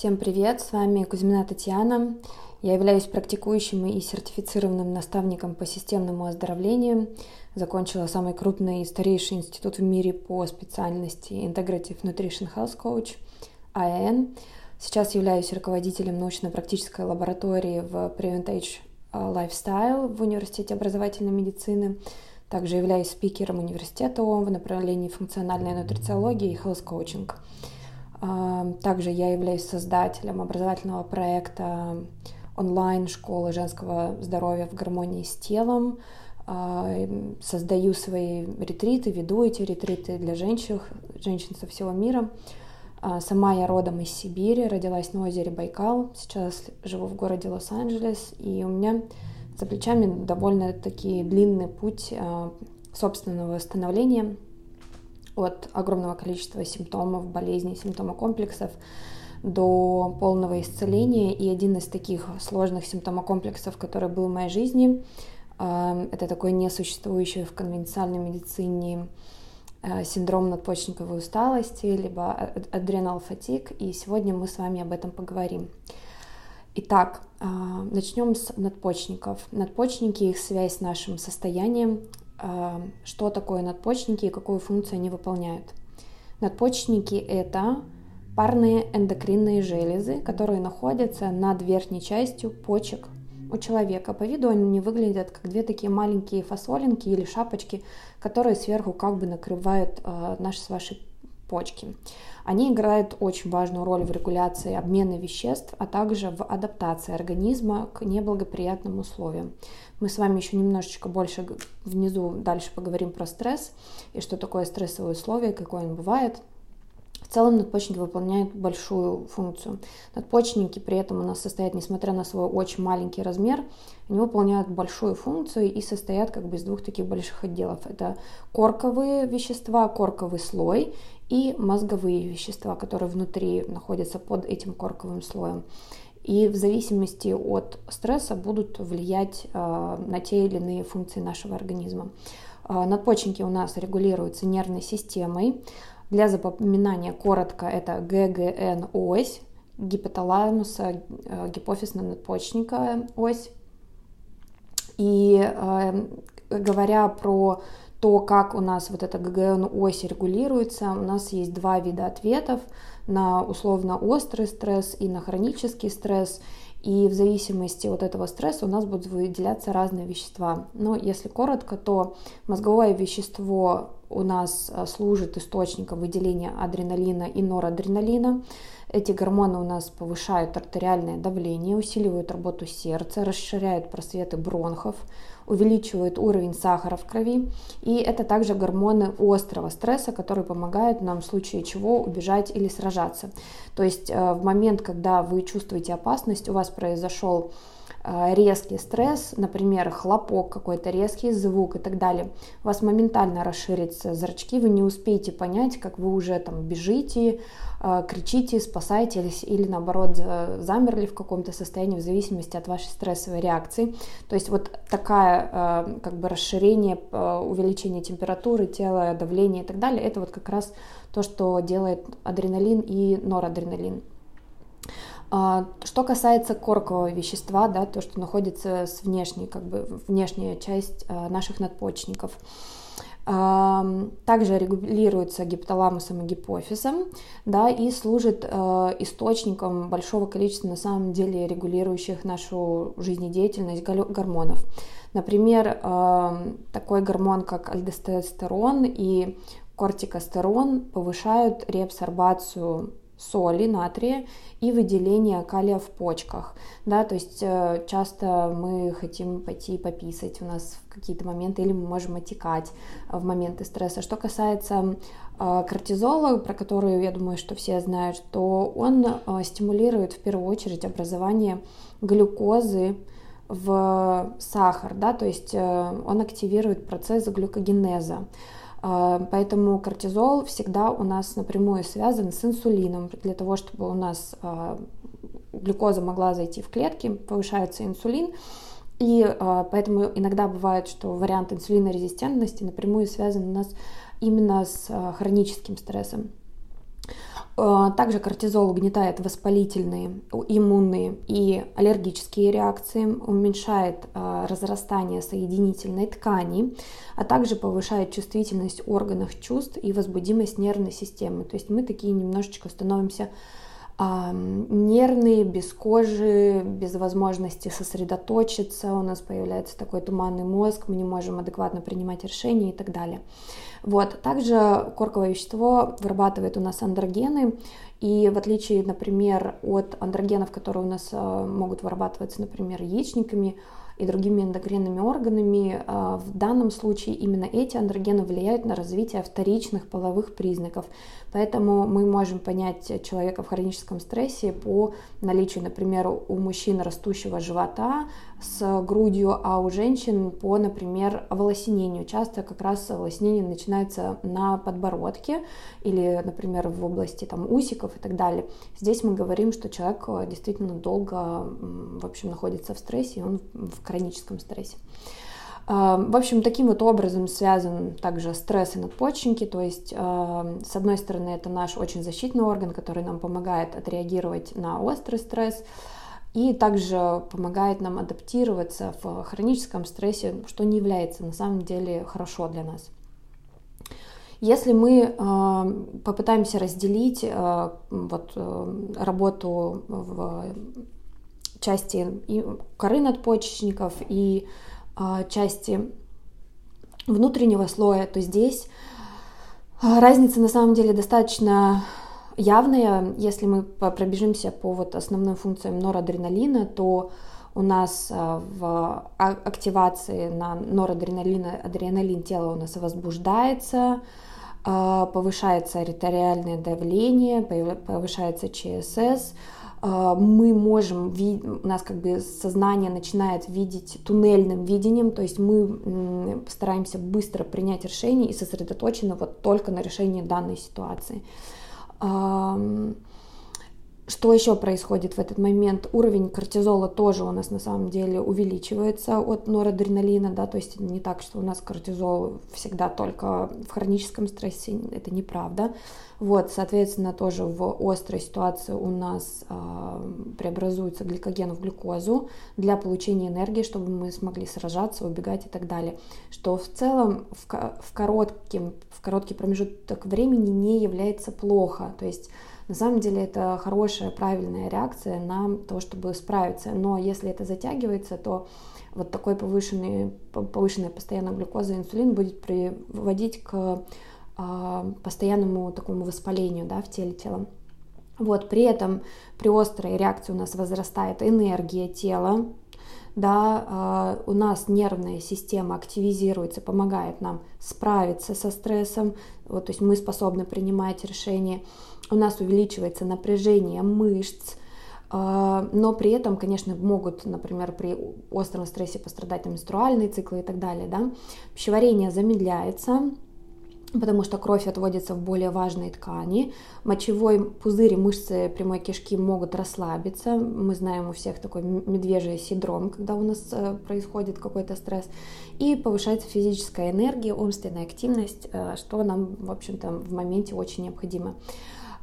Всем привет, с вами Кузьмина Татьяна. Я являюсь практикующим и сертифицированным наставником по системному оздоровлению. Закончила самый крупный и старейший институт в мире по специальности Integrative Nutrition Health Coach, АЭН. Сейчас являюсь руководителем научно-практической лаборатории в Preventage Lifestyle в Университете образовательной медицины. Также являюсь спикером университета ООМ в направлении функциональной нутрициологии и health coaching. Также я являюсь создателем образовательного проекта онлайн-школы женского здоровья в гармонии с телом. Создаю свои ретриты, веду эти ретриты для женщин, женщин со всего мира. Сама я родом из Сибири, родилась на озере Байкал. Сейчас живу в городе Лос-Анджелес, и у меня за плечами довольно-таки длинный путь собственного восстановления – от огромного количества симптомов, болезней, симптомокомплексов до полного исцеления. И один из таких сложных симптомокомплексов, который был в моей жизни, э, это такой несуществующий в конвенциональной медицине э, синдром надпочечниковой усталости, либо адреналфатик. фатик. И сегодня мы с вами об этом поговорим. Итак, э, начнем с надпочечников. Надпочечники, их связь с нашим состоянием, что такое надпочечники и какую функцию они выполняют. Надпочечники – это парные эндокринные железы, которые находятся над верхней частью почек у человека. По виду они выглядят как две такие маленькие фасолинки или шапочки, которые сверху как бы накрывают э, наши с вашей почки. Они играют очень важную роль в регуляции обмена веществ, а также в адаптации организма к неблагоприятным условиям. Мы с вами еще немножечко больше внизу дальше поговорим про стресс и что такое стрессовые условия, какой он бывает. В целом надпочечники выполняют большую функцию. Надпочечники при этом у нас состоят, несмотря на свой очень маленький размер, они выполняют большую функцию и состоят как бы из двух таких больших отделов. Это корковые вещества, корковый слой и мозговые вещества, которые внутри находятся под этим корковым слоем. И в зависимости от стресса будут влиять э, на те или иные функции нашего организма. Э, надпочечники у нас регулируются нервной системой. Для запоминания коротко это ГГН-ось, гипоталамуса, э, гипофизно-надпочечника ось. И говоря про то, как у нас вот эта ГГН-ось регулируется, у нас есть два вида ответов на условно острый стресс и на хронический стресс. И в зависимости от этого стресса у нас будут выделяться разные вещества. Но если коротко, то мозговое вещество у нас э, служит источником выделения адреналина и норадреналина. Эти гормоны у нас повышают артериальное давление, усиливают работу сердца, расширяют просветы бронхов, увеличивают уровень сахара в крови. И это также гормоны острого стресса, которые помогают нам в случае чего убежать или сражаться. То есть э, в момент, когда вы чувствуете опасность, у вас произошел резкий стресс, например, хлопок какой-то, резкий звук и так далее, у вас моментально расширятся зрачки, вы не успеете понять, как вы уже там бежите, э, кричите, спасаетесь или наоборот замерли в каком-то состоянии в зависимости от вашей стрессовой реакции. То есть вот такая как бы расширение, увеличение температуры тела, давления и так далее, это вот как раз то, что делает адреналин и норадреналин. А, что касается коркового вещества, да, то, что находится с внешней, как бы, внешняя часть а, наших надпочечников, а, также регулируется гипоталамусом и гипофизом, да, и служит источником большого количества, на самом деле, регулирующих нашу жизнедеятельность гормонов. Например, такой гормон, как альдостерон и кортикостерон повышают реабсорбацию соли, натрия и выделение калия в почках. Да, то есть э, часто мы хотим пойти пописать у нас в какие-то моменты, или мы можем отекать в моменты стресса. Что касается э, кортизола, про который, я думаю, что все знают, что он э, стимулирует в первую очередь образование глюкозы в сахар, да, то есть он активирует процесс глюкогенеза. А, поэтому кортизол всегда у нас напрямую связан с инсулином. Для того, чтобы у нас а, глюкоза могла зайти в клетки, повышается инсулин. И а, поэтому иногда бывает, что вариант инсулинорезистентности напрямую связан у нас именно с хроническим стрессом. Э, также кортизол угнетает воспалительные, иммунные и аллергические реакции, уменьшает э, разрастание соединительной ткани, а также повышает чувствительность органов чувств и возбудимость нервной системы. То есть мы такие немножечко становимся нервные, без кожи, без возможности сосредоточиться, у нас появляется такой туманный мозг, мы не можем адекватно принимать решения и так далее. Вот. Также корковое вещество вырабатывает у нас андрогены, и в отличие, например, от андрогенов, которые у нас э, могут вырабатываться, например, яичниками, и другими эндокринными органами. А, в данном случае именно эти андрогены влияют на развитие вторичных половых признаков. Поэтому мы можем понять человека в хроническом стрессе по наличию, например, у мужчин растущего живота с грудью, а у женщин по, например, волосинению. Часто как раз волосинение начинается на подбородке или, например, в области там, усиков и так далее. Здесь мы говорим, что человек действительно долго в общем, находится в стрессе, и он в хроническом стрессе. А, в общем, таким вот образом связан также стресс и надпочечники, то есть, а, с одной стороны, это наш очень защитный орган, который нам помогает отреагировать на острый стресс, и также помогает нам адаптироваться в хроническом стрессе, что не является на самом деле хорошо для нас. Если мы э, попытаемся разделить э, вот, э, работу в части и коры надпочечников и э, части внутреннего слоя, то здесь разница на самом деле достаточно явная. Если мы пробежимся по вот основным функциям норадреналина, то у нас в активации на норадреналина адреналин тела у нас возбуждается, повышается артериальное давление, повышается ЧСС, а, мы можем, у нас как бы сознание начинает видеть туннельным видением, то есть мы стараемся быстро принять решение и сосредоточено вот только на решении данной ситуации. um, Что еще происходит в этот момент? Уровень кортизола тоже у нас на самом деле увеличивается от норадреналина, да, то есть не так, что у нас кортизол всегда только в хроническом стрессе, это неправда. Вот, соответственно, тоже в острой ситуации у нас э, преобразуется гликоген в глюкозу для получения энергии, чтобы мы смогли сражаться, убегать и так далее. Что в целом в, в, коротким, в короткий промежуток времени не является плохо. То есть на самом деле это хорошая, правильная реакция на то, чтобы справиться. Но если это затягивается, то вот такой повышенный, повышенная постоянная глюкоза и инсулин будет приводить к а, постоянному такому воспалению да, в теле тела. Вот, при этом при острой реакции у нас возрастает энергия тела, да, э, у нас нервная система активизируется, помогает нам справиться со стрессом, вот, то есть мы способны принимать решения, у нас увеличивается напряжение мышц, э, но при этом, конечно, могут, например, при остром стрессе пострадать менструальные циклы и так далее, да, пищеварение замедляется, потому что кровь отводится в более важные ткани. Мочевой пузырь и мышцы прямой кишки могут расслабиться. Мы знаем у всех такой медвежий синдром, когда у нас э, происходит какой-то стресс. И повышается физическая энергия, умственная активность, э, что нам, в общем-то, в моменте очень необходимо.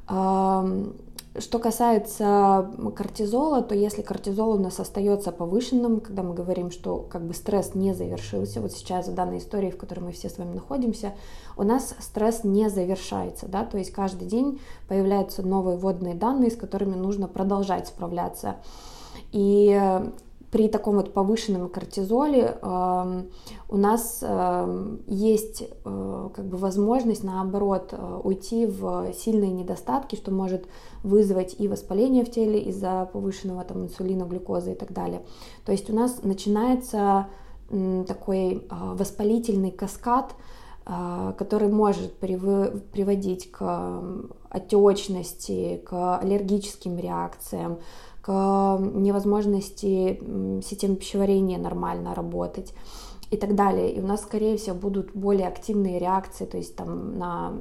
Что касается кортизола, то если кортизол у нас остается повышенным, когда мы говорим, что как бы стресс не завершился, вот сейчас в данной истории, в которой мы все с вами находимся, у нас стресс не завершается, да, то есть каждый день появляются новые водные данные, с которыми нужно продолжать справляться. И при таком вот повышенном кортизоле э, у нас э, есть э, как бы возможность наоборот э, уйти в сильные недостатки, что может вызвать и воспаление в теле из-за повышенного там инсулина, глюкозы и так далее. То есть у нас начинается такой э, воспалительный каскад, который может приводить к отечности, к аллергическим реакциям, к невозможности системы пищеварения нормально работать и так далее. И у нас, скорее всего, будут более активные реакции, то есть там на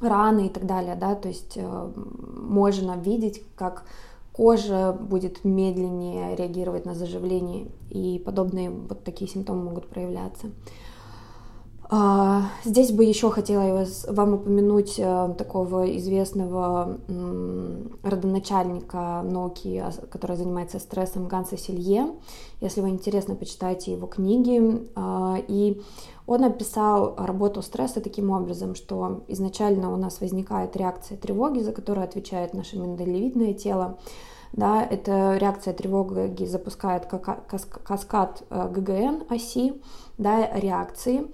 раны и так далее, да, то есть э, можно видеть, как кожа будет медленнее реагировать на заживление, и подобные вот такие симптомы могут проявляться. А, здесь бы еще хотела вам упомянуть э, такого известного родоначальника Nokia, который занимается стрессом Ганса Силье. Если вам интересно, почитайте его книги. А, и он описал работу стресса таким образом, что изначально у нас возникает реакция тревоги, за которую отвечает наше миндалевидное тело. Да, эта реакция тревоги запускает каскад э, ГГН оси да, реакции.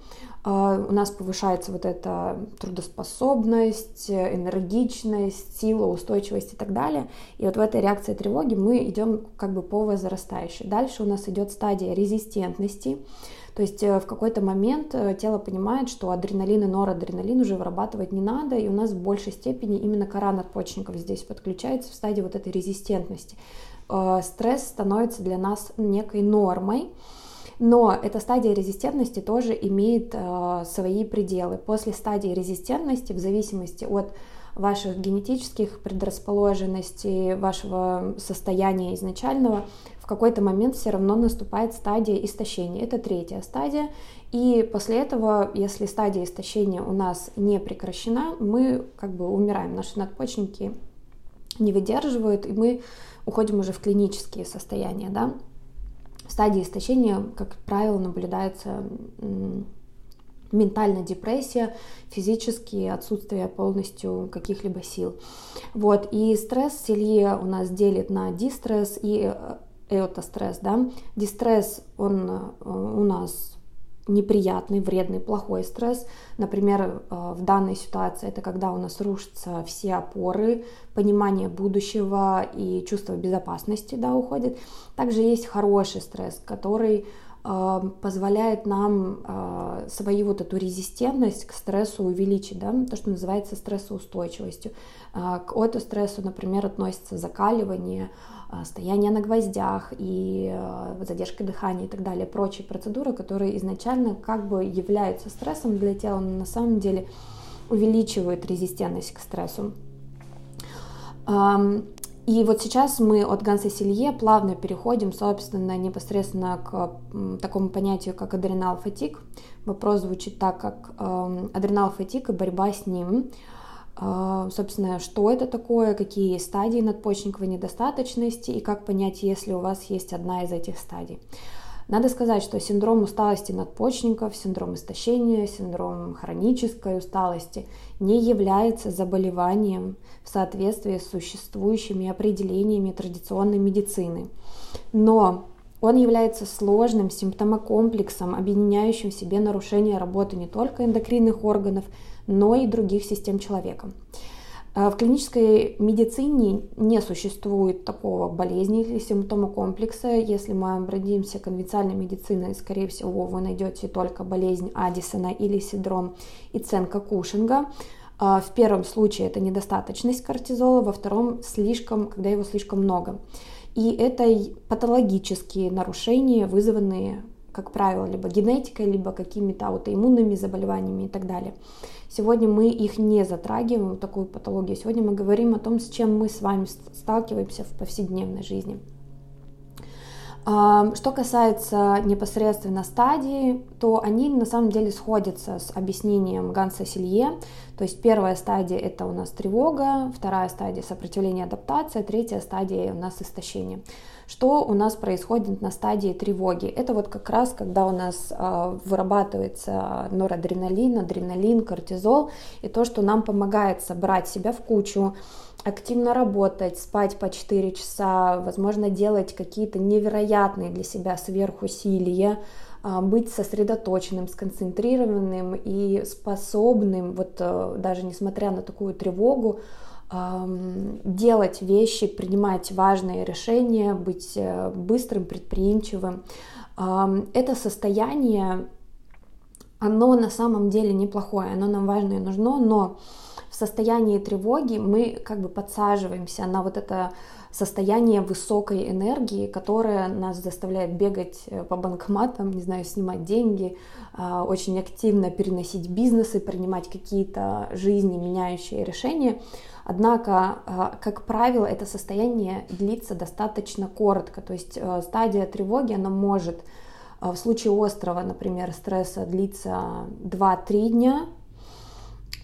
Э, у нас повышается вот эта трудоспособность, энергичность, сила, устойчивость и так далее. И вот в этой реакции тревоги мы идем как бы по возрастающей. Дальше у нас идет стадия резистентности. То есть э, в какой-то момент э, тело понимает, что адреналин и норадреналин уже вырабатывать не надо, и у нас в большей степени именно кора надпочечников здесь подключается в стадии вот этой резистентности. Э, стресс становится для нас некой нормой, но эта стадия резистентности тоже имеет свои пределы. После стадии резистентности, в зависимости от ваших генетических предрасположенностей, вашего состояния изначального, в какой-то момент все равно наступает стадия истощения. Это третья стадия. И после этого, если стадия истощения у нас не прекращена, мы как бы умираем. Наши надпочечники не выдерживают, и мы уходим уже в клинические состояния. Да? В стадии истощения, как правило, наблюдается ментальная депрессия, физические отсутствие полностью каких-либо сил. Вот, и стресс Селье у нас делит на дистресс и э, эотостресс, да. Дистресс, он э, у нас неприятный, вредный, плохой стресс. Например, э, в данной ситуации это когда у нас рушатся все опоры, понимание будущего и чувство безопасности да, уходит. Также есть хороший стресс, который э, позволяет нам свою вот эту резистентность к стрессу увеличить, да, то, что называется стрессоустойчивостью. К отострессу, например, относится закаливание, стояние на гвоздях и а, задержка дыхания и так далее, прочие процедуры, которые изначально как бы являются стрессом для тела, но на самом деле увеличивают резистентность к стрессу. И вот сейчас мы от Ганса Силье плавно переходим, собственно, непосредственно к такому понятию, как адреналфатик. Вопрос звучит так, как адреналфатик и борьба с ним. А, собственно, что это такое, какие стадии надпочечниковой недостаточности и как понять, если у вас есть одна из этих стадий. Надо сказать, что синдром усталости надпочечников, синдром истощения, синдром хронической усталости не является заболеванием в соответствии с существующими определениями традиционной медицины. Но он является сложным симптомокомплексом, объединяющим в себе нарушение работы не только эндокринных органов, но и других систем человека. Э, в клинической медицине не существует такого болезни или симптома комплекса. Если мы обратимся к конвенциальной медицине, скорее всего, вы найдете только болезнь Аддисона или синдром Иценка-Кушинга. Э, в первом случае это недостаточность кортизола, во втором слишком, когда его слишком много. И это патологические нарушения, вызванные, как правило, либо генетикой, либо какими-то аутоиммунными заболеваниями и так далее. Сегодня мы их не затрагиваем, такую патологию. Сегодня мы говорим о том, с чем мы с вами сталкиваемся в повседневной жизни. Что касается непосредственно стадии, то они на самом деле сходятся с объяснением Ганса Силье. То есть первая стадия это у нас тревога, вторая стадия сопротивление адаптация, третья стадия у нас истощение. Что у нас происходит на стадии тревоги? Это вот как раз, когда у нас э, вырабатывается норадреналин, адреналин, кортизол, и то, что нам помогает собрать себя в кучу, активно работать, спать по 4 часа, возможно, делать какие-то невероятные для себя сверхусилия, а, быть сосредоточенным, сконцентрированным и способным, вот э, даже несмотря на такую тревогу, делать вещи, принимать важные решения, быть э, быстрым, предприимчивым. Это состояние, оно на самом деле неплохое, оно нам важно и нужно, но в состоянии тревоги мы как бы подсаживаемся на вот это состояние высокой энергии, которое нас заставляет бегать э, по банкоматам, не знаю, снимать деньги, а, очень активно переносить бизнесы, принимать какие-то жизни меняющие решения. Однако, а, как правило, это состояние длится достаточно коротко, то есть э, стадия тревоги, она может В случае острого, например, стресса длится 2-3 дня,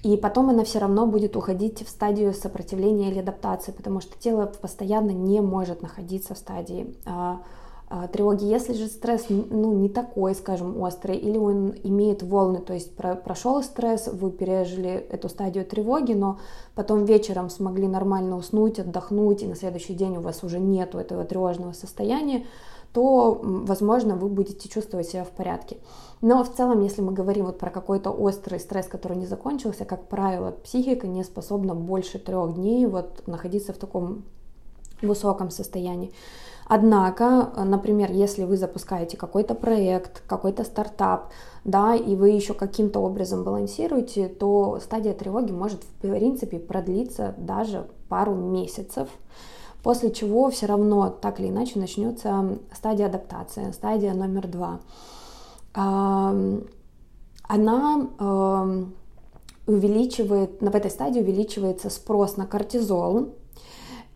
и потом она все равно будет уходить в стадию сопротивления или адаптации, потому что тело постоянно не может находиться в стадии а, а, тревоги. Если же стресс ну, не такой, скажем, острый, или он имеет волны, то есть про, прошел стресс, вы пережили эту стадию тревоги, но потом вечером смогли нормально уснуть, отдохнуть, и на следующий день у вас уже нету этого тревожного состояния, то, возможно, вы будете чувствовать себя в порядке. Но в целом, если мы говорим вот про какой-то острый стресс, который не закончился, как правило, психика не способна больше трех дней вот находиться в таком высоком состоянии. Однако, например, если вы запускаете какой-то проект, какой-то стартап, да, и вы еще каким-то образом балансируете, то стадия тревоги может, в принципе, продлиться даже пару месяцев после чего все равно так или иначе начнется стадия адаптации, стадия номер два. Она увеличивает, в этой стадии увеличивается спрос на кортизол,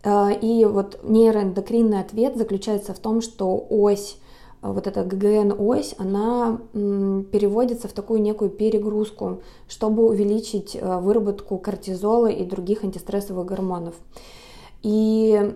а, и вот нейроэндокринный ответ заключается в том, что ось вот эта ГГН-ось, она переводится в такую некую перегрузку, чтобы увеличить э, выработку кортизола и других антистрессовых гормонов. И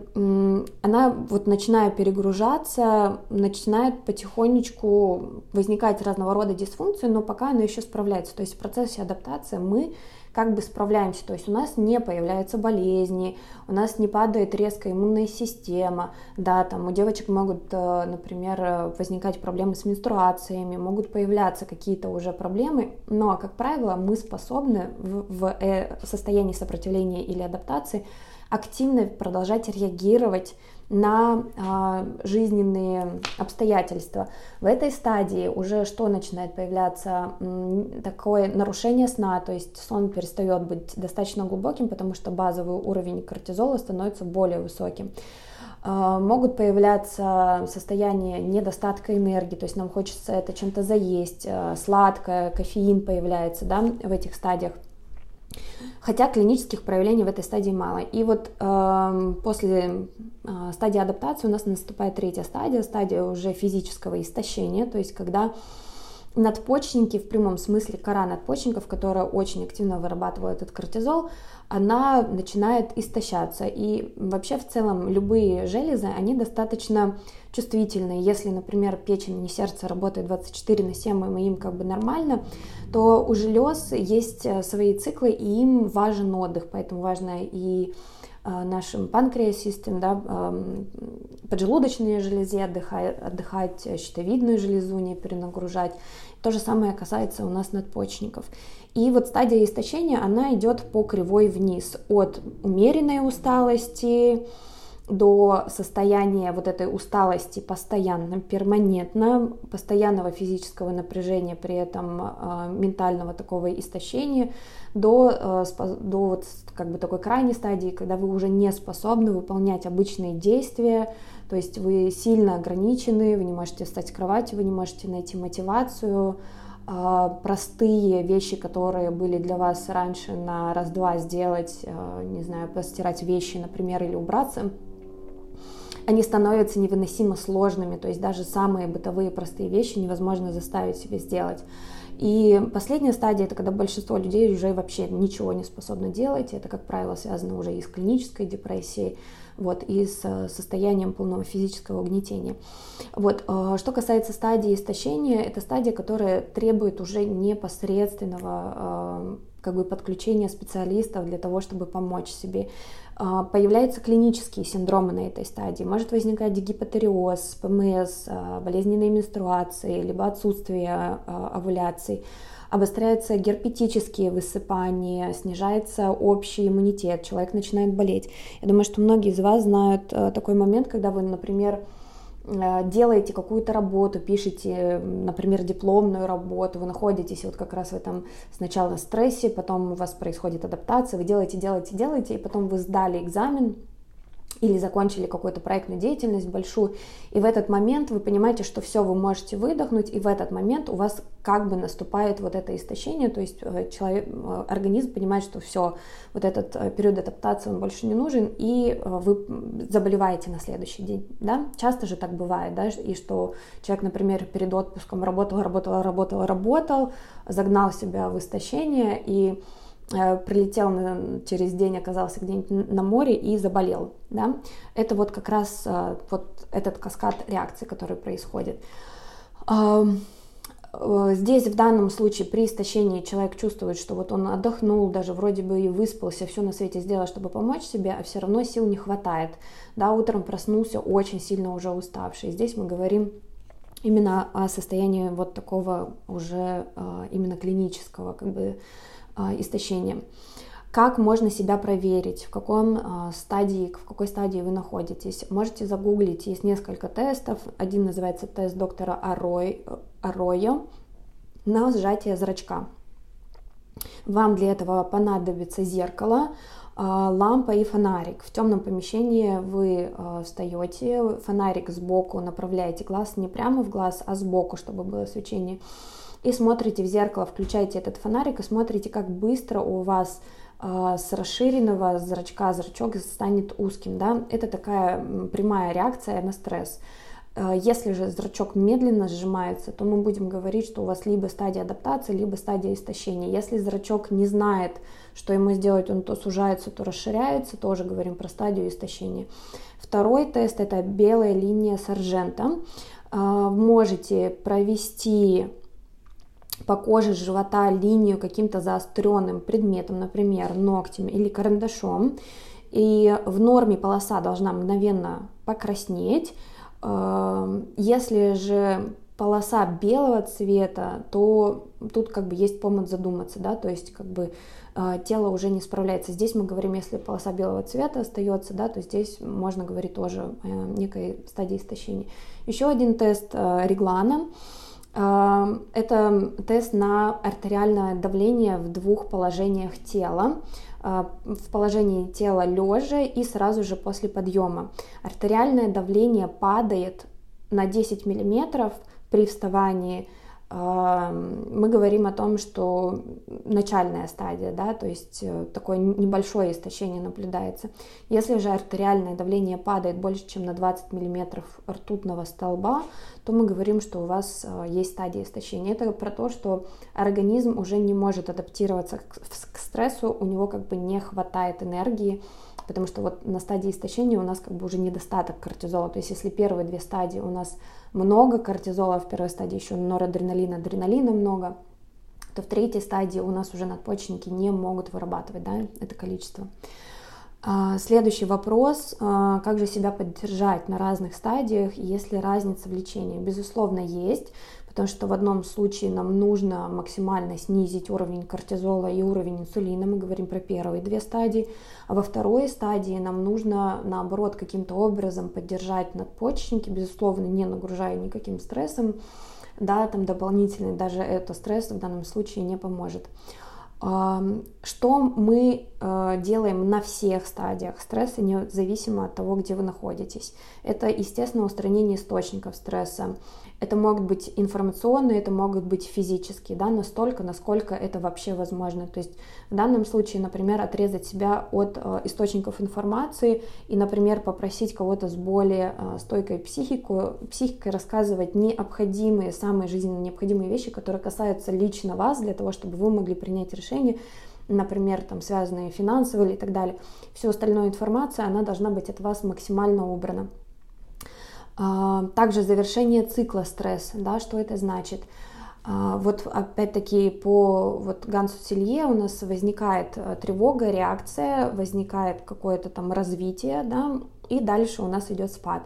она, вот начиная перегружаться, начинает потихонечку возникать разного рода дисфункции, но пока она еще справляется. То есть в процессе адаптации мы как бы справляемся. То есть у нас не появляются болезни, у нас не падает резко иммунная система, да, там у девочек могут, э, например, возникать проблемы с менструациями, могут появляться какие-то уже проблемы, но, как правило, мы способны в, в э, состоянии сопротивления или адаптации активно продолжать реагировать на а, жизненные обстоятельства. В этой стадии уже что начинает появляться? Такое нарушение сна, то есть сон перестает быть достаточно глубоким, потому что базовый уровень кортизола становится более высоким. А, могут появляться состояния недостатка энергии, то есть нам хочется это чем-то заесть, а, сладкое, кофеин появляется да, в этих стадиях. Хотя клинических проявлений в этой стадии мало. И вот э, после э, стадии адаптации у нас наступает третья стадия, стадия уже физического истощения, то есть когда надпочечники, в прямом смысле кора надпочечников, которая очень активно вырабатывает этот кортизол, она начинает истощаться. И вообще в целом любые железы, они достаточно чувствительные. Если, например, печень и сердце работают 24 на 7, и им как бы нормально, то у желез есть э, свои циклы, и им важен отдых, поэтому важно и э, нашим панкреасистым, да, поджелудочной железе отдыхать, отдыхать, щитовидную железу не перенагружать. То же самое касается у нас надпочечников. И вот стадия истощения, она идет по кривой вниз от умеренной усталости, до состояния вот этой усталости постоянно, перманентно, постоянного физического напряжения, при этом э, ментального такого истощения, до, э, до вот как бы такой крайней стадии, когда вы уже не способны выполнять обычные действия, то есть вы сильно ограничены, вы не можете встать с кровати, вы не можете найти мотивацию, э, простые вещи, которые были для вас раньше на раз-два сделать, э, не знаю, постирать вещи, например, или убраться, они становятся невыносимо сложными, то есть даже самые бытовые простые вещи невозможно заставить себя сделать. И последняя стадия это когда большинство людей уже вообще ничего не способны делать. Это, как правило, связано уже и с клинической депрессией, вот, и с э, состоянием полного физического угнетения. Вот, э, что касается стадии истощения, это стадия, которая требует уже непосредственного э, как бы подключения специалистов для того, чтобы помочь себе. А, появляются клинические синдромы на этой стадии. Может возникать гипотериоз, ПМС, а, болезненные менструации, либо отсутствие а, овуляций. Обостряются герпетические высыпания, снижается общий иммунитет, человек начинает болеть. Я думаю, что многие из вас знают такой момент, когда вы, например, делаете какую-то работу, пишете, например, дипломную работу, вы находитесь вот как раз в этом сначала стрессе, потом у вас происходит адаптация, вы делаете, делаете, делаете, и потом вы сдали экзамен, или закончили какую-то проектную деятельность большую, и в этот момент вы понимаете, что все, вы можете выдохнуть, и в этот момент у вас как бы наступает вот это истощение, то есть э, человек, э, организм понимает, что все, вот этот э, период адаптации, он больше не нужен, и вы заболеваете на следующий день, да, часто же так бывает, да, и что человек, например, перед отпуском работал, работал, работал, работал, загнал себя в истощение, и прилетел на, через день, оказался где-нибудь на море и заболел. Да? Это вот как раз э, вот этот каскад реакций, который происходит. Э, здесь в данном случае при истощении человек чувствует, что вот он отдохнул, даже вроде бы и выспался, все на свете сделал, чтобы помочь себе, а все равно сил не хватает. Да, утром проснулся очень сильно уже уставший. Здесь мы говорим именно о состоянии вот такого уже именно клинического, как бы истощением. Как можно себя проверить, в каком а, стадии, в какой стадии вы находитесь. Можете загуглить, есть несколько тестов. Один называется тест доктора Арой, Аройо на сжатие зрачка. Вам для этого понадобится зеркало, а, лампа и фонарик. В темном помещении вы встаете, фонарик сбоку направляете глаз не прямо в глаз, а сбоку, чтобы было свечение и смотрите в зеркало, включаете этот фонарик и смотрите, как быстро у вас э, с расширенного зрачка зрачок станет узким. Да? Это такая прямая реакция на стресс. Э, если же зрачок медленно сжимается, то мы будем говорить, что у вас либо стадия адаптации, либо стадия истощения. Если зрачок не знает, что ему сделать, он то сужается, то расширяется, тоже говорим про стадию истощения. Второй тест это белая линия саржента. Э, можете провести по коже живота линию каким-то заостренным предметом, например, ногтем или карандашом, и в норме полоса должна мгновенно покраснеть. Эм, если же полоса белого цвета, то тут как бы есть повод задуматься, да, то есть как бы э, тело уже не справляется. Здесь мы говорим, если полоса белого цвета остается, да, то здесь можно говорить тоже о некой стадии истощения. Еще один тест э, Реглана. Это тест на артериальное давление в двух положениях тела. А, в положении тела лежа и сразу же после подъема. Артериальное давление падает на 10 мм при вставании мы говорим о том, что начальная стадия, да, то есть э, такое небольшое истощение наблюдается. Если же артериальное давление падает больше, чем на 20 мм ртутного столба, то мы говорим, что у вас э, есть стадия истощения. Это про то, что организм уже не может адаптироваться к стрессу, у него как бы не хватает энергии, потому что вот на стадии истощения у нас как бы уже недостаток кортизола. То есть если первые две стадии у нас много кортизола, в первой стадии еще норадреналина, адреналина много, то в третьей стадии у нас уже надпочечники не могут вырабатывать да, это количество. А, следующий вопрос, а, как же себя поддержать на разных стадиях, если разница в лечении? Безусловно, есть потому что в одном случае нам нужно максимально снизить уровень кортизола и уровень инсулина, мы говорим про первые две стадии, а во второй стадии нам нужно, наоборот, каким-то образом поддержать надпочечники, безусловно, не нагружая никаким стрессом, да, там дополнительный, даже это стресс в данном случае не поможет. Что мы э, делаем на всех стадиях стресса, независимо от того, где вы находитесь? Это, естественно, устранение источников стресса. Это могут быть информационные, это могут быть физические, да, настолько, насколько это вообще возможно. То есть в данном случае, например, отрезать себя от э, источников информации и, например, попросить кого-то с более э, стойкой психику, психикой рассказывать необходимые, самые жизненно необходимые вещи, которые касаются лично вас, для того, чтобы вы могли принять решение, например, там, связанные финансовые и так далее. Всю остальную информацию, она должна быть от вас максимально убрана. А, также завершение цикла стресса, да, что это значит? А, вот опять-таки по вот Гансу Селье у нас возникает э, тревога, реакция, возникает какое-то там развитие, да, и дальше у нас идет спад.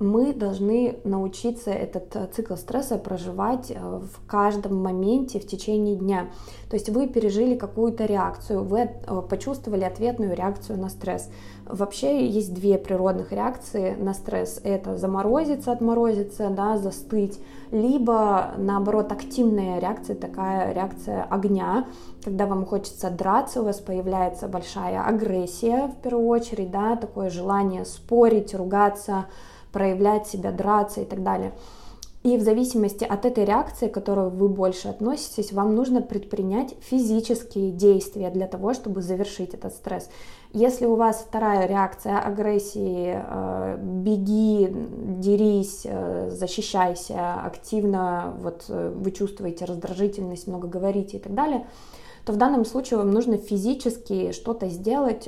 Мы должны научиться этот э, цикл стресса проживать э, в каждом моменте в течение дня. То есть вы пережили какую-то реакцию, вы э, почувствовали ответную реакцию на стресс. Вообще есть две природных реакции на стресс. Это заморозиться, отморозиться, да, застыть, либо наоборот активная реакция, такая реакция огня, когда вам хочется драться, у вас появляется большая агрессия в первую очередь, да, такое желание спорить, ругаться, проявлять себя, драться и так далее. И в зависимости от этой реакции, к которой вы больше относитесь, вам нужно предпринять физические действия для того, чтобы завершить этот стресс. Если у вас вторая реакция агрессии, э, беги, дерись, э, защищайся, активно вот э, вы чувствуете раздражительность, много говорите и так далее, то в данном случае вам нужно физически что-то сделать,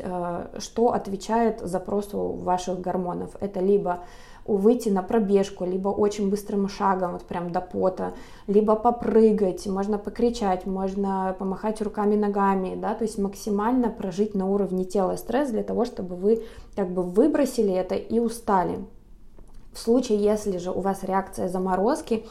что отвечает запросу ваших гормонов. Это либо выйти на пробежку, либо очень быстрым шагом, вот прям до пота, либо попрыгать, можно покричать, можно помахать руками, ногами, да, то есть максимально прожить на уровне тела стресс для того, чтобы вы как бы выбросили это и устали. В случае, если же у вас реакция заморозки,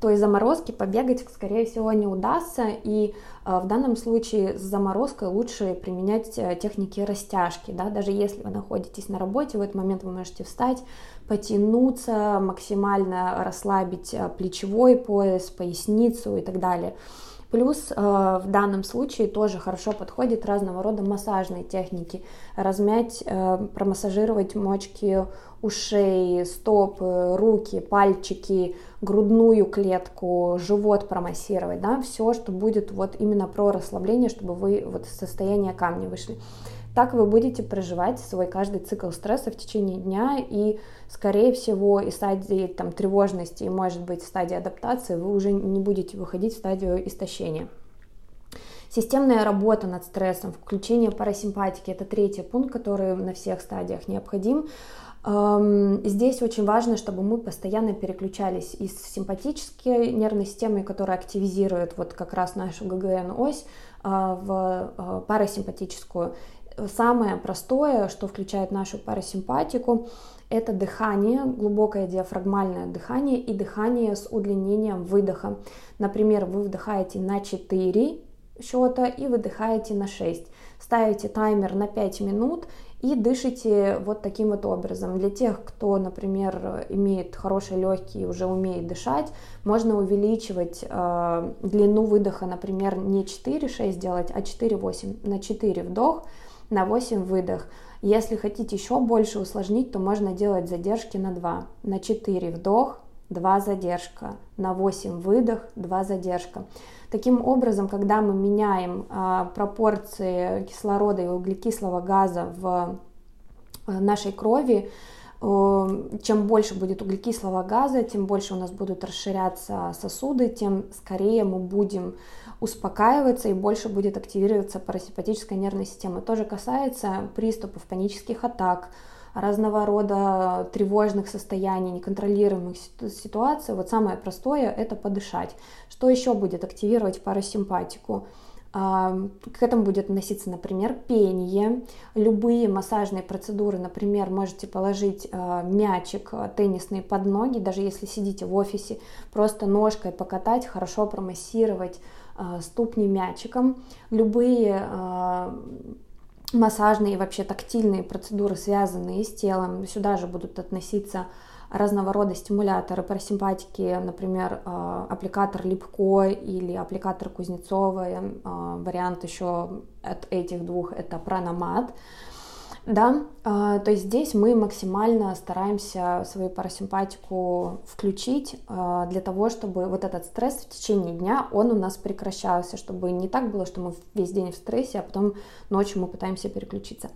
то из заморозки побегать, скорее всего, не удастся, и э, в данном случае с заморозкой лучше применять э, техники растяжки, да, даже если вы находитесь на работе, в этот момент вы можете встать, потянуться, максимально расслабить э, плечевой пояс, поясницу и так далее. Плюс э, в данном случае тоже хорошо подходит разного рода массажные техники. Размять, э, промассажировать мочки ушей, стопы, руки, пальчики, грудную клетку, живот промассировать, да, все, что будет вот именно про расслабление, чтобы вы вот из состояния камня вышли. Так вы будете проживать свой каждый цикл стресса в течение дня, и, скорее всего, из стадии там, тревожности и, может быть, стадии адаптации вы уже не будете выходить в стадию истощения. Системная работа над стрессом, включение парасимпатики – это третий пункт, который на всех стадиях необходим. Здесь очень важно, чтобы мы постоянно переключались из симпатической нервной системы, которая активизирует вот как раз нашу ГГН-ось, а, в а, парасимпатическую. Самое простое, что включает нашу парасимпатику, это дыхание, глубокое диафрагмальное дыхание и дыхание с удлинением выдоха. Например, вы вдыхаете на 4 счета и выдыхаете на 6. Ставите таймер на 5 минут и дышите вот таким вот образом. Для тех, кто, например, имеет хорошие легкие и уже умеет дышать, можно увеличивать э, длину выдоха, например, не 4-6 делать, а 4-8. На 4 вдох, на 8 выдох. Если хотите еще больше усложнить, то можно делать задержки на 2. На 4 вдох, 2 задержка, на 8 выдох, 2 задержка. Таким образом, когда мы меняем а, пропорции кислорода и углекислого газа в а, нашей крови, чем больше будет углекислого газа, тем больше у нас будут расширяться сосуды, тем скорее мы будем успокаиваться и больше будет активироваться парасимпатическая нервная система. Тоже касается приступов панических атак, разного рода тревожных состояний, неконтролируемых ситуаций. Вот самое простое – это подышать. Что еще будет активировать парасимпатику? А, к этому будет относиться, например, пение, любые массажные процедуры, например, можете положить а, мячик теннисный под ноги, даже если сидите в офисе, просто ножкой покатать, хорошо промассировать ступни мячиком. Любые а, массажные и вообще тактильные процедуры, связанные с телом, сюда же будут относиться разного рода стимуляторы парасимпатики, например, а, аппликатор Липко или аппликатор Кузнецова, вариант еще от этих двух это Праномат. Да, а, то есть здесь мы максимально стараемся свою парасимпатику включить а, для того, чтобы вот этот стресс в течение дня, он у нас прекращался, чтобы не так было, что мы весь день в стрессе, а потом ночью мы пытаемся переключиться.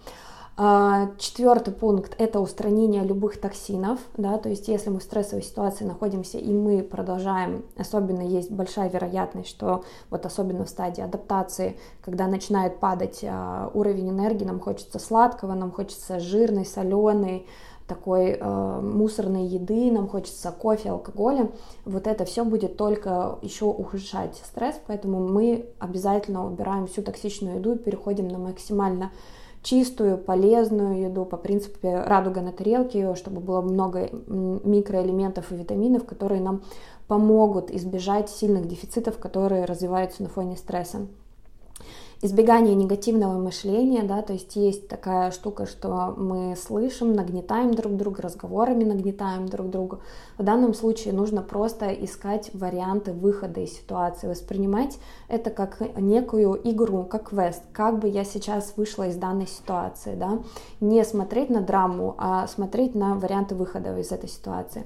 А, Четвертый пункт – это устранение любых токсинов, да, то есть если мы в стрессовой ситуации находимся и мы продолжаем, особенно есть большая вероятность, что вот особенно в стадии адаптации, когда начинает падать а, уровень энергии, нам хочется сладкого, нам хочется жирной, соленой, такой э, мусорной еды, нам хочется кофе, алкоголя, вот это все будет только еще ухудшать стресс, поэтому мы обязательно убираем всю токсичную еду и переходим на максимально чистую, полезную еду по принципу радуга на тарелке, чтобы было много микроэлементов и витаминов, которые нам помогут избежать сильных дефицитов, которые развиваются на фоне стресса избегание негативного мышления, да, то есть есть такая штука, что мы слышим, нагнетаем друг друга, разговорами нагнетаем друг друга. В данном случае нужно просто искать варианты выхода из ситуации, воспринимать это как некую игру, как квест, как бы я сейчас вышла из данной ситуации, да, не смотреть на драму, а смотреть на варианты выхода из этой ситуации.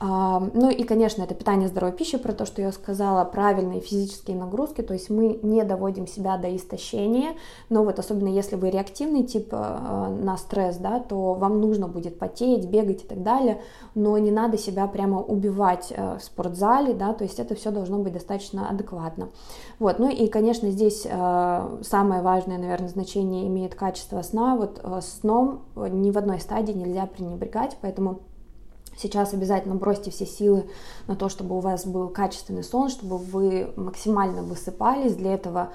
Ну и, конечно, это питание здоровой пищи, про то, что я сказала, правильные физические нагрузки, то есть мы не доводим себя до истощения, но вот особенно если вы реактивный тип э, на стресс, да, то вам нужно будет потеть, бегать и так далее, но не надо себя прямо убивать э, в спортзале, да, то есть это все должно быть достаточно адекватно. Вот, ну и, конечно, здесь э, самое важное, наверное, значение имеет качество сна, вот сном ни в одной стадии нельзя пренебрегать, поэтому Сейчас обязательно бросьте все силы на то, чтобы у вас был качественный сон, чтобы вы максимально высыпались. Для этого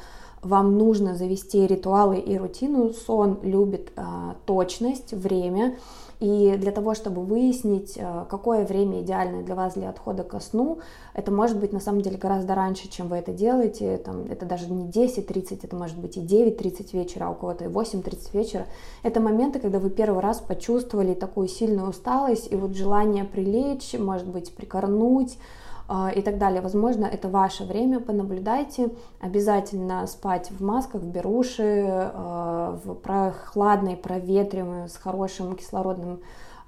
вам нужно завести ритуалы и рутину. Сон любит а, точность, время. И для того, чтобы выяснить, э, какое время идеальное для вас для отхода ко сну, это может быть на самом деле гораздо раньше, чем вы это делаете. Там, это даже не 10.30, это может быть и 9.30 вечера, а у кого-то и 8.30 вечера. Это моменты, когда вы первый раз почувствовали такую сильную усталость и вот желание прилечь, может быть, прикорнуть, а, и так далее. Возможно, это ваше время, понаблюдайте. Обязательно спать в масках, в беруши, а, в прохладной, проветриваемой, с хорошим кислородным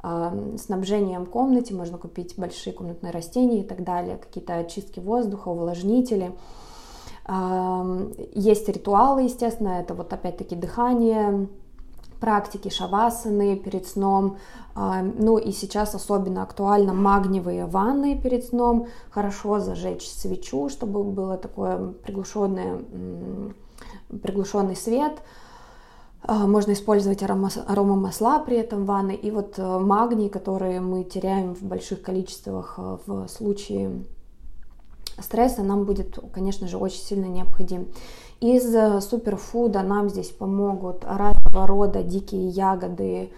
а, снабжением комнате. Можно купить большие комнатные растения и так далее, какие-то очистки воздуха, увлажнители. Есть ритуалы, естественно, это вот опять-таки дыхание, практики шавасаны перед сном, а, ну и сейчас особенно актуально магниевые ванны перед сном, хорошо зажечь свечу, чтобы было такое приглушенное, приглушенный свет, а, можно использовать аромамасла при этом в ванной. И вот э, магний, который мы теряем в больших количествах э, в случае стресса, нам будет, конечно же, очень сильно необходим. Из э, суперфуда нам здесь помогут разного рода дикие ягоды,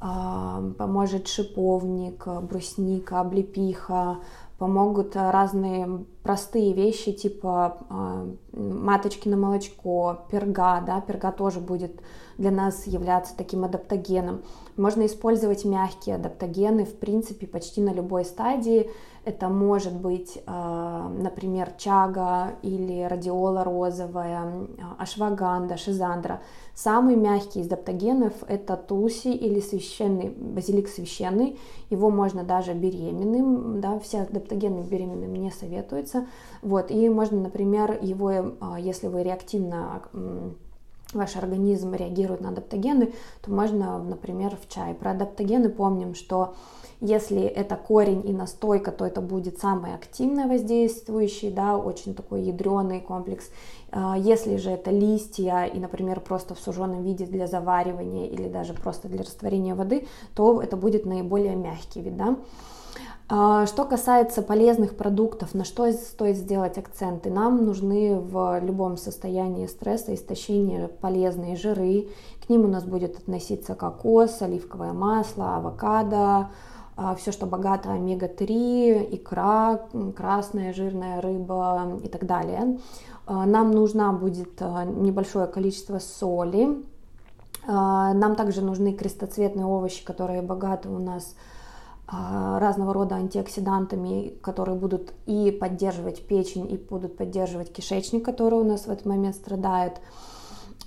а, поможет шиповник, брусника, облепиха, помогут разные простые вещи типа а, маточки на молочко, перга, да, перга тоже будет для нас являться таким адаптогеном. Можно использовать мягкие адаптогены, в принципе, почти на любой стадии. Это может быть, а, например, чага или радиола розовая, ашваганда, шизандра. Самый мягкий из адаптогенов это туси или священный, базилик священный. Его можно даже беременным, да, все адаптогены беременным не советуются. Вот, и можно, например, его, а, если вы реактивно ваш организм реагирует на адаптогены, то можно, например, в чай. Про адаптогены помним, что если это корень и настойка, то это будет самый активно воздействующий, да, очень такой ядреный комплекс. А, если же это листья и, например, просто в суженом виде для заваривания или даже просто для растворения воды, то это будет наиболее мягкий вид, да. А, что касается полезных продуктов, на что стоит сделать акценты? Нам нужны в любом состоянии стресса, истощения полезные жиры. К ним у нас будет относиться кокос, оливковое масло, авокадо, а, все, что богато омега-3, икра, красная жирная рыба и так далее. А, нам нужна будет небольшое количество соли. Нам также нужны крестоцветные овощи, которые богаты у нас разного рода антиоксидантами, которые будут и поддерживать печень, и будут поддерживать кишечник, который у нас в этот момент страдает.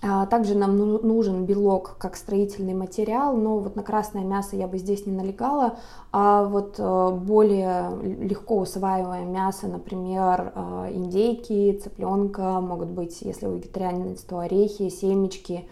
А, также нам ну, нужен белок как строительный материал, но вот на красное мясо я бы здесь не налегала, а вот э, более легко усваиваемое мясо, например, э, индейки, цыпленка, могут быть, если вы вегетарианец, то орехи, семечки,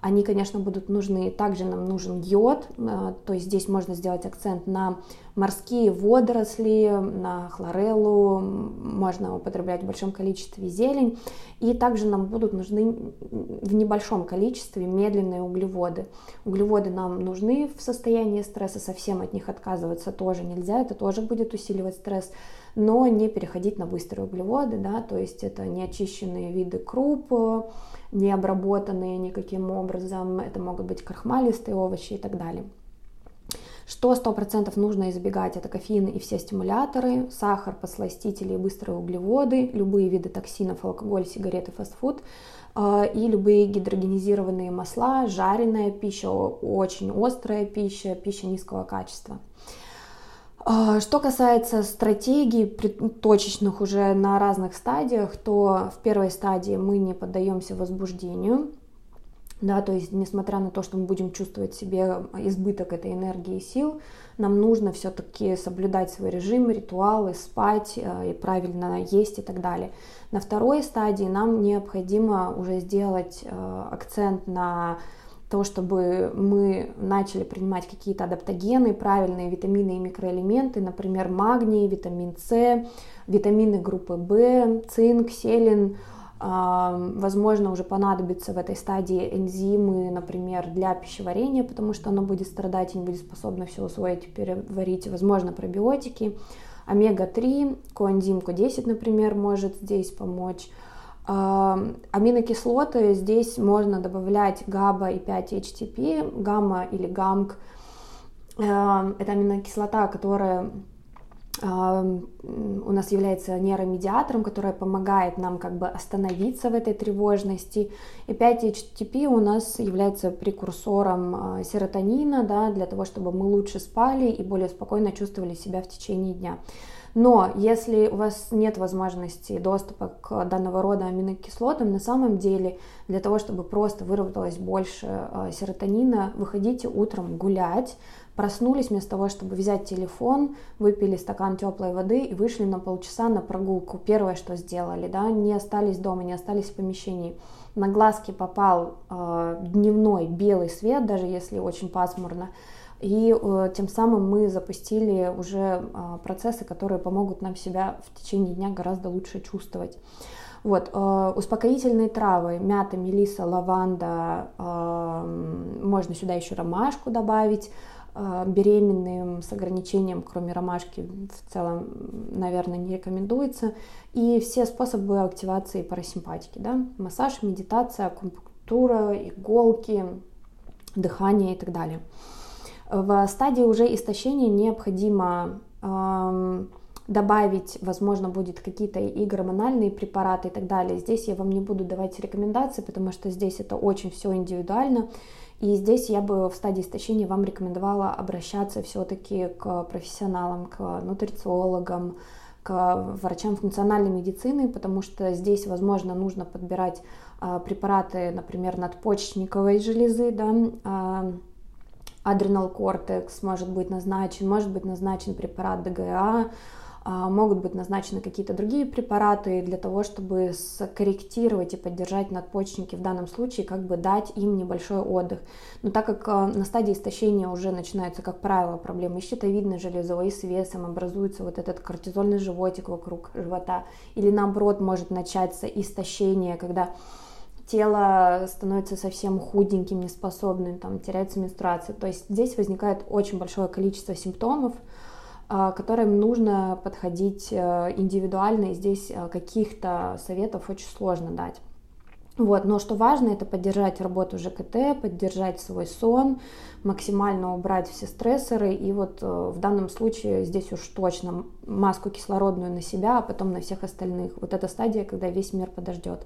они, конечно, будут нужны. Также нам нужен йод, э, то есть здесь можно сделать акцент на морские водоросли, на хлореллу, можно употреблять в большом количестве зелень. И также нам будут нужны в небольшом количестве медленные углеводы. Углеводы нам нужны в состоянии стресса, совсем от них отказываться тоже нельзя, это тоже будет усиливать стресс но не переходить на быстрые углеводы, да, то есть это неочищенные виды круп, не обработанные никаким образом, это могут быть крахмалистые овощи и так далее. Что 100% нужно избегать, это кофеин и все стимуляторы, сахар, посластители и быстрые углеводы, любые виды токсинов, алкоголь, сигареты, фастфуд а, и любые гидрогенизированные масла, жареная пища, очень острая пища, пища низкого качества. А, что касается стратегий точечных уже на разных стадиях, то в первой стадии мы не поддаемся возбуждению, да, то есть, несмотря на то, что мы будем чувствовать себе избыток этой энергии и сил, нам нужно все-таки соблюдать свой режим, ритуалы, спать э, и правильно есть и так далее. На второй стадии нам необходимо уже сделать э, акцент на то, чтобы мы начали принимать какие-то адаптогены, правильные витамины и микроэлементы, например, магний, витамин С, витамины группы В, цинк, селен, Возможно, уже понадобится в этой стадии энзимы, например, для пищеварения, потому что оно будет страдать и не будет способно все усвоить переварить. Возможно, пробиотики. Омега-3, коэнзим Q10, например, может здесь помочь. Аминокислоты здесь можно добавлять ГАБА и 5-HTP, гамма или ГАМК. Это аминокислота, которая у нас является нейромедиатором, которая помогает нам как бы остановиться в этой тревожности. И 5-HTP у нас является прекурсором а, серотонина, да, для того, чтобы мы лучше спали и более спокойно чувствовали себя в течение дня. Но если у вас нет возможности доступа к данного рода аминокислотам, на самом деле для того, чтобы просто выработалось больше а, серотонина, выходите утром гулять, проснулись вместо того, чтобы взять телефон, выпили стакан теплой воды и вышли на полчаса на прогулку. Первое, что сделали, да, не остались дома, не остались в помещении. На глазки попал э, дневной белый свет, даже если очень пасмурно. И э, тем самым мы запустили уже э, процессы, которые помогут нам себя в течение дня гораздо лучше чувствовать. Вот, э, успокоительные травы, мята, мелиса, лаванда, э, можно сюда еще ромашку добавить, а, беременным с ограничением, кроме ромашки, в целом, наверное, не рекомендуется. И все способы активации парасимпатики, да, массаж, медитация, акупунктура, иголки, дыхание и так далее. В стадии уже истощения необходимо добавить, возможно, будет какие-то и гормональные препараты и так далее. Здесь я вам не буду давать рекомендации, потому что здесь это очень все индивидуально. И здесь я бы в стадии истощения вам рекомендовала обращаться все-таки к профессионалам, к нутрициологам, к врачам функциональной медицины, потому что здесь, возможно, нужно подбирать а, препараты, например, надпочечниковой железы, да, а, адренал кортекс может быть назначен, может быть назначен препарат ДГА, а, могут быть назначены какие-то другие препараты для того, чтобы скорректировать и поддержать надпочечники в данном случае, как бы дать им небольшой отдых. Но так как а, на стадии истощения уже начинаются, как правило, проблемы щитовидной железой, и с весом, образуется вот этот кортизольный животик вокруг живота, или наоборот может начаться истощение, когда тело становится совсем худеньким, неспособным, там теряется менструация. То есть здесь возникает очень большое количество симптомов, а, которым нужно подходить э, индивидуально, и здесь э, каких-то советов очень сложно дать. Вот, но что важно, это поддержать работу ЖКТ, поддержать свой сон, максимально убрать все стрессоры. И вот э, в данном случае здесь уж точно маску кислородную на себя, а потом на всех остальных. Вот эта стадия, когда весь мир подождет.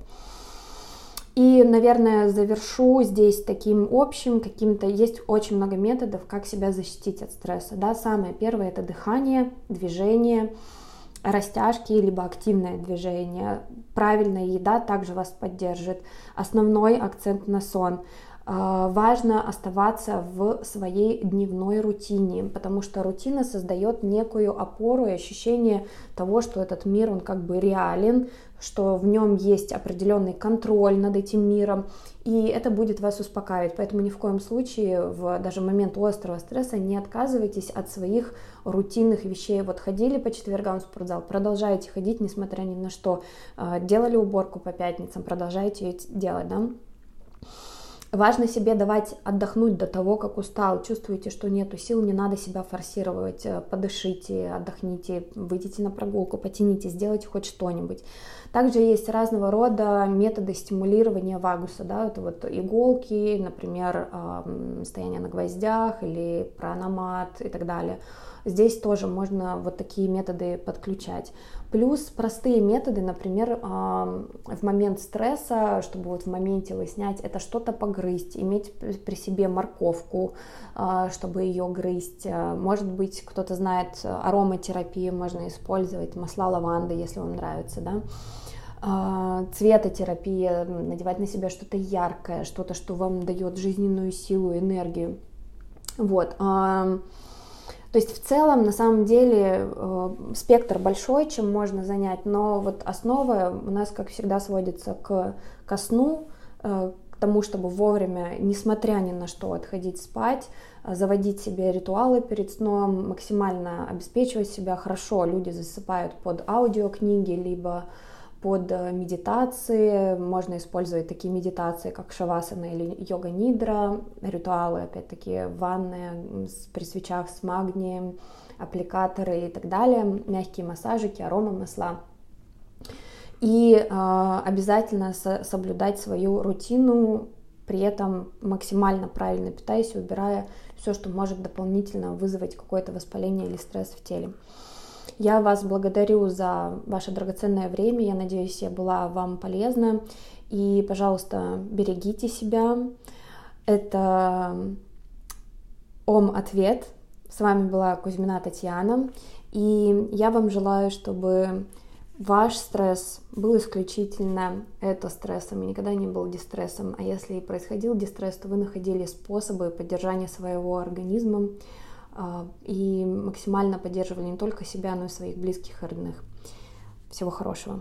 И, наверное, завершу здесь таким общим каким-то. Есть очень много методов, как себя защитить от стресса. Да, самое первое это дыхание, движение, растяжки, либо активное движение. Правильная еда также вас поддержит. Основной акцент на сон. А, важно оставаться в своей дневной рутине, потому что рутина создает некую опору и ощущение того, что этот мир, он как бы реален, что в нем есть определенный контроль над этим миром, и это будет вас успокаивать. Поэтому ни в коем случае в даже момент острого стресса не отказывайтесь от своих рутинных вещей. Вот ходили по четвергам в спортзал, продолжайте ходить, несмотря ни на что. А, делали уборку по пятницам, продолжайте делать, да. Важно себе давать отдохнуть до того, как устал. Чувствуете, что нету сил, не надо себя форсировать. Э, подышите, отдохните, выйдите на прогулку, потяните, сделайте хоть что-нибудь. Также есть разного рода методы стимулирования вагуса. Да? Это вот иголки, например, стояние на гвоздях или прономат и так далее. Здесь тоже можно вот такие методы подключать. Плюс простые методы, например, в момент стресса, чтобы вот в моменте вы снять, это что-то погрызть, иметь при себе морковку, а, чтобы ее грызть. А, может быть, кто-то знает ароматерапию, можно использовать масла лаванды, если вам нравится, да а, цветотерапия, надевать на себя что-то яркое, что-то, что вам дает жизненную силу, энергию. Вот. То есть в целом, на самом деле, э, спектр большой, чем можно занять, но вот основа у нас, как всегда, сводится к, ко сну, э, к тому, чтобы вовремя, несмотря ни на что, отходить спать, э, заводить себе ритуалы перед сном, максимально обеспечивать себя хорошо. Люди засыпают под аудиокниги, либо под э, медитации. Можно использовать такие медитации, как шавасана или йога-нидра, ритуалы, опять-таки, ванны при свечах с магнием, аппликаторы и так далее, мягкие массажики, арома масла. И э, обязательно со- соблюдать свою рутину, при этом максимально правильно питаясь, убирая все, что может дополнительно вызвать какое-то воспаление или стресс в теле. Я вас благодарю за ваше драгоценное время. Я надеюсь, я была вам полезна. И, пожалуйста, берегите себя. Это Ом-ответ. С вами была Кузьмина Татьяна. И я вам желаю, чтобы ваш стресс был исключительно это стрессом и никогда не был дистрессом. А если и происходил дистресс, то вы находили способы поддержания своего организма, и максимально поддерживали не только себя, но и своих близких и родных. Всего хорошего.